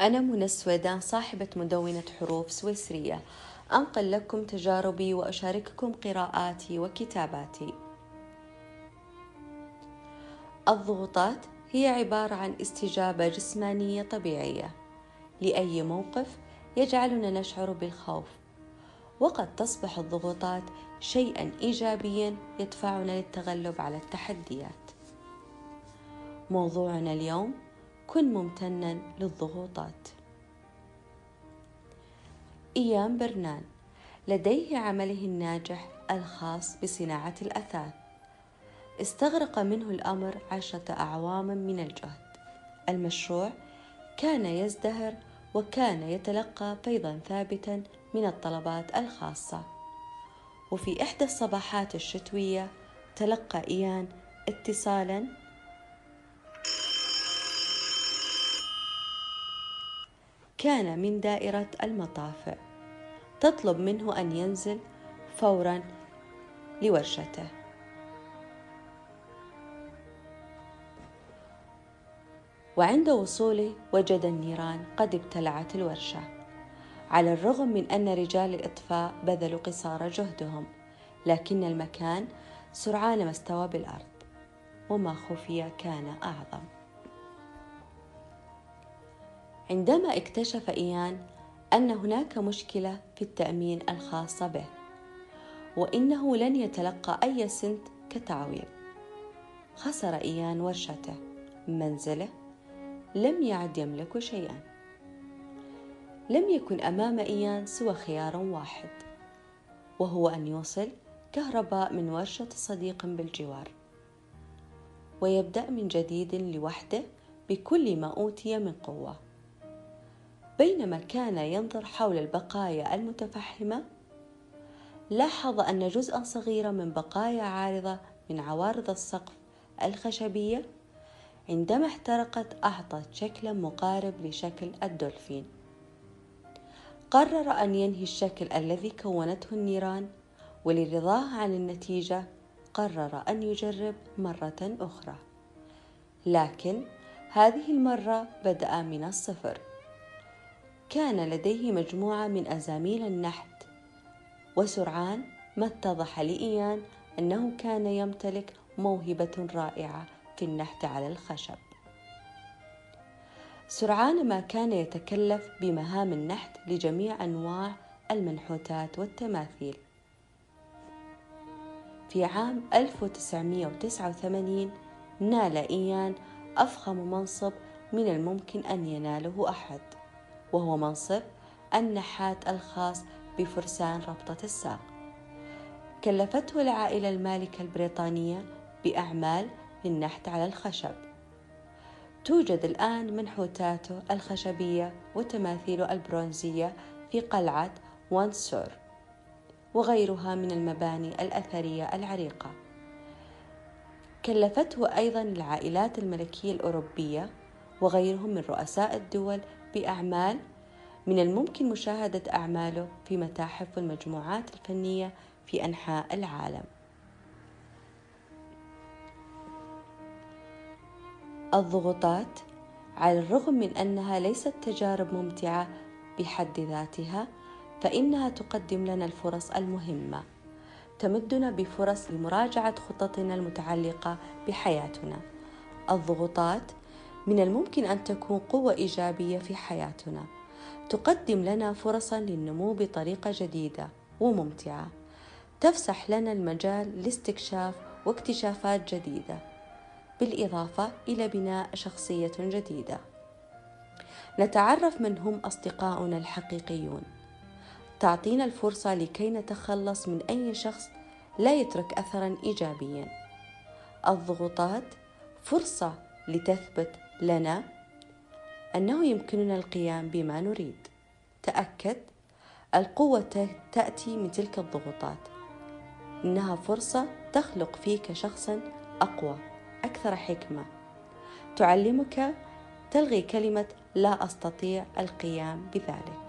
أنا منى السويدان صاحبة مدونة حروف سويسرية. أنقل لكم تجاربي وأشارككم قراءاتي وكتاباتي. الضغوطات هي عبارة عن استجابة جسمانية طبيعية. لأي موقف يجعلنا نشعر بالخوف. وقد تصبح الضغوطات شيئا إيجابيا يدفعنا للتغلب على التحديات. موضوعنا اليوم كن ممتنا للضغوطات. إيام برنان لديه عمله الناجح الخاص بصناعة الأثاث. استغرق منه الأمر عشرة أعوام من الجهد. المشروع كان يزدهر وكان يتلقى فيضا ثابتا من الطلبات الخاصة. وفي إحدى الصباحات الشتوية تلقى إيان اتصالا كان من دائرة المطافئ تطلب منه أن ينزل فورا لورشته. وعند وصوله وجد النيران قد ابتلعت الورشة. على الرغم من أن رجال الإطفاء بذلوا قصارى جهدهم لكن المكان سرعان ما استوى بالأرض وما خفي كان أعظم. عندما اكتشف إيان أن هناك مشكلة في التأمين الخاصة به وإنه لن يتلقى أي سنت كتعويض. خسر إيان ورشته منزله لم يعد يملك شيئا. لم يكن أمام إيان سوى خيار واحد وهو أن يوصل كهرباء من ورشة صديق بالجوار ويبدأ من جديد لوحده بكل ما أوتي من قوة. بينما كان ينظر حول البقايا المتفحمة لاحظ أن جزءا صغيرا من بقايا عارضة من عوارض السقف الخشبية عندما احترقت أعطت شكلا مقارب لشكل الدولفين. قرر أن ينهي الشكل الذي كونته النيران ولرضاه عن النتيجة قرر أن يجرب مرة أخرى. لكن هذه المرة بدأ من الصفر. كان لديه مجموعة من أزاميل النحت. وسرعان ما اتضح لإيان أنه كان يمتلك موهبة رائعة في النحت على الخشب. سرعان ما كان يتكلف بمهام النحت لجميع أنواع المنحوتات والتماثيل. في عام 1989 نال إيان أفخم منصب من الممكن أن يناله أحد. وهو منصب النحات الخاص بفرسان ربطة الساق. كلفته العائلة المالكة البريطانية بأعمال للنحت على الخشب. توجد الآن منحوتاته الخشبية وتماثيله البرونزية في قلعة وانسور وغيرها من المباني الأثرية العريقة. كلفته أيضا العائلات الملكية الأوروبية وغيرهم من رؤساء الدول بأعمال من الممكن مشاهدة أعماله في متاحف والمجموعات الفنية في أنحاء العالم. الضغوطات على الرغم من أنها ليست تجارب ممتعة بحد ذاتها، فإنها تقدم لنا الفرص المهمة، تمدنا بفرص لمراجعة خططنا المتعلقة بحياتنا. الضغوطات من الممكن أن تكون قوة إيجابية في حياتنا. تقدم لنا فرصا للنمو بطريقة جديدة وممتعة. تفسح لنا المجال لاستكشاف واكتشافات جديدة. بالإضافة إلى بناء شخصية جديدة. نتعرف من هم أصدقاؤنا الحقيقيون. تعطينا الفرصة لكي نتخلص من أي شخص لا يترك أثرا إيجابيا. الضغوطات فرصة لتثبت لنا أنه يمكننا القيام بما نريد. تأكد القوة تأتي من تلك الضغوطات. إنها فرصة تخلق فيك شخصا أقوى أكثر حكمة. تعلمك تلغي كلمة لا أستطيع القيام بذلك.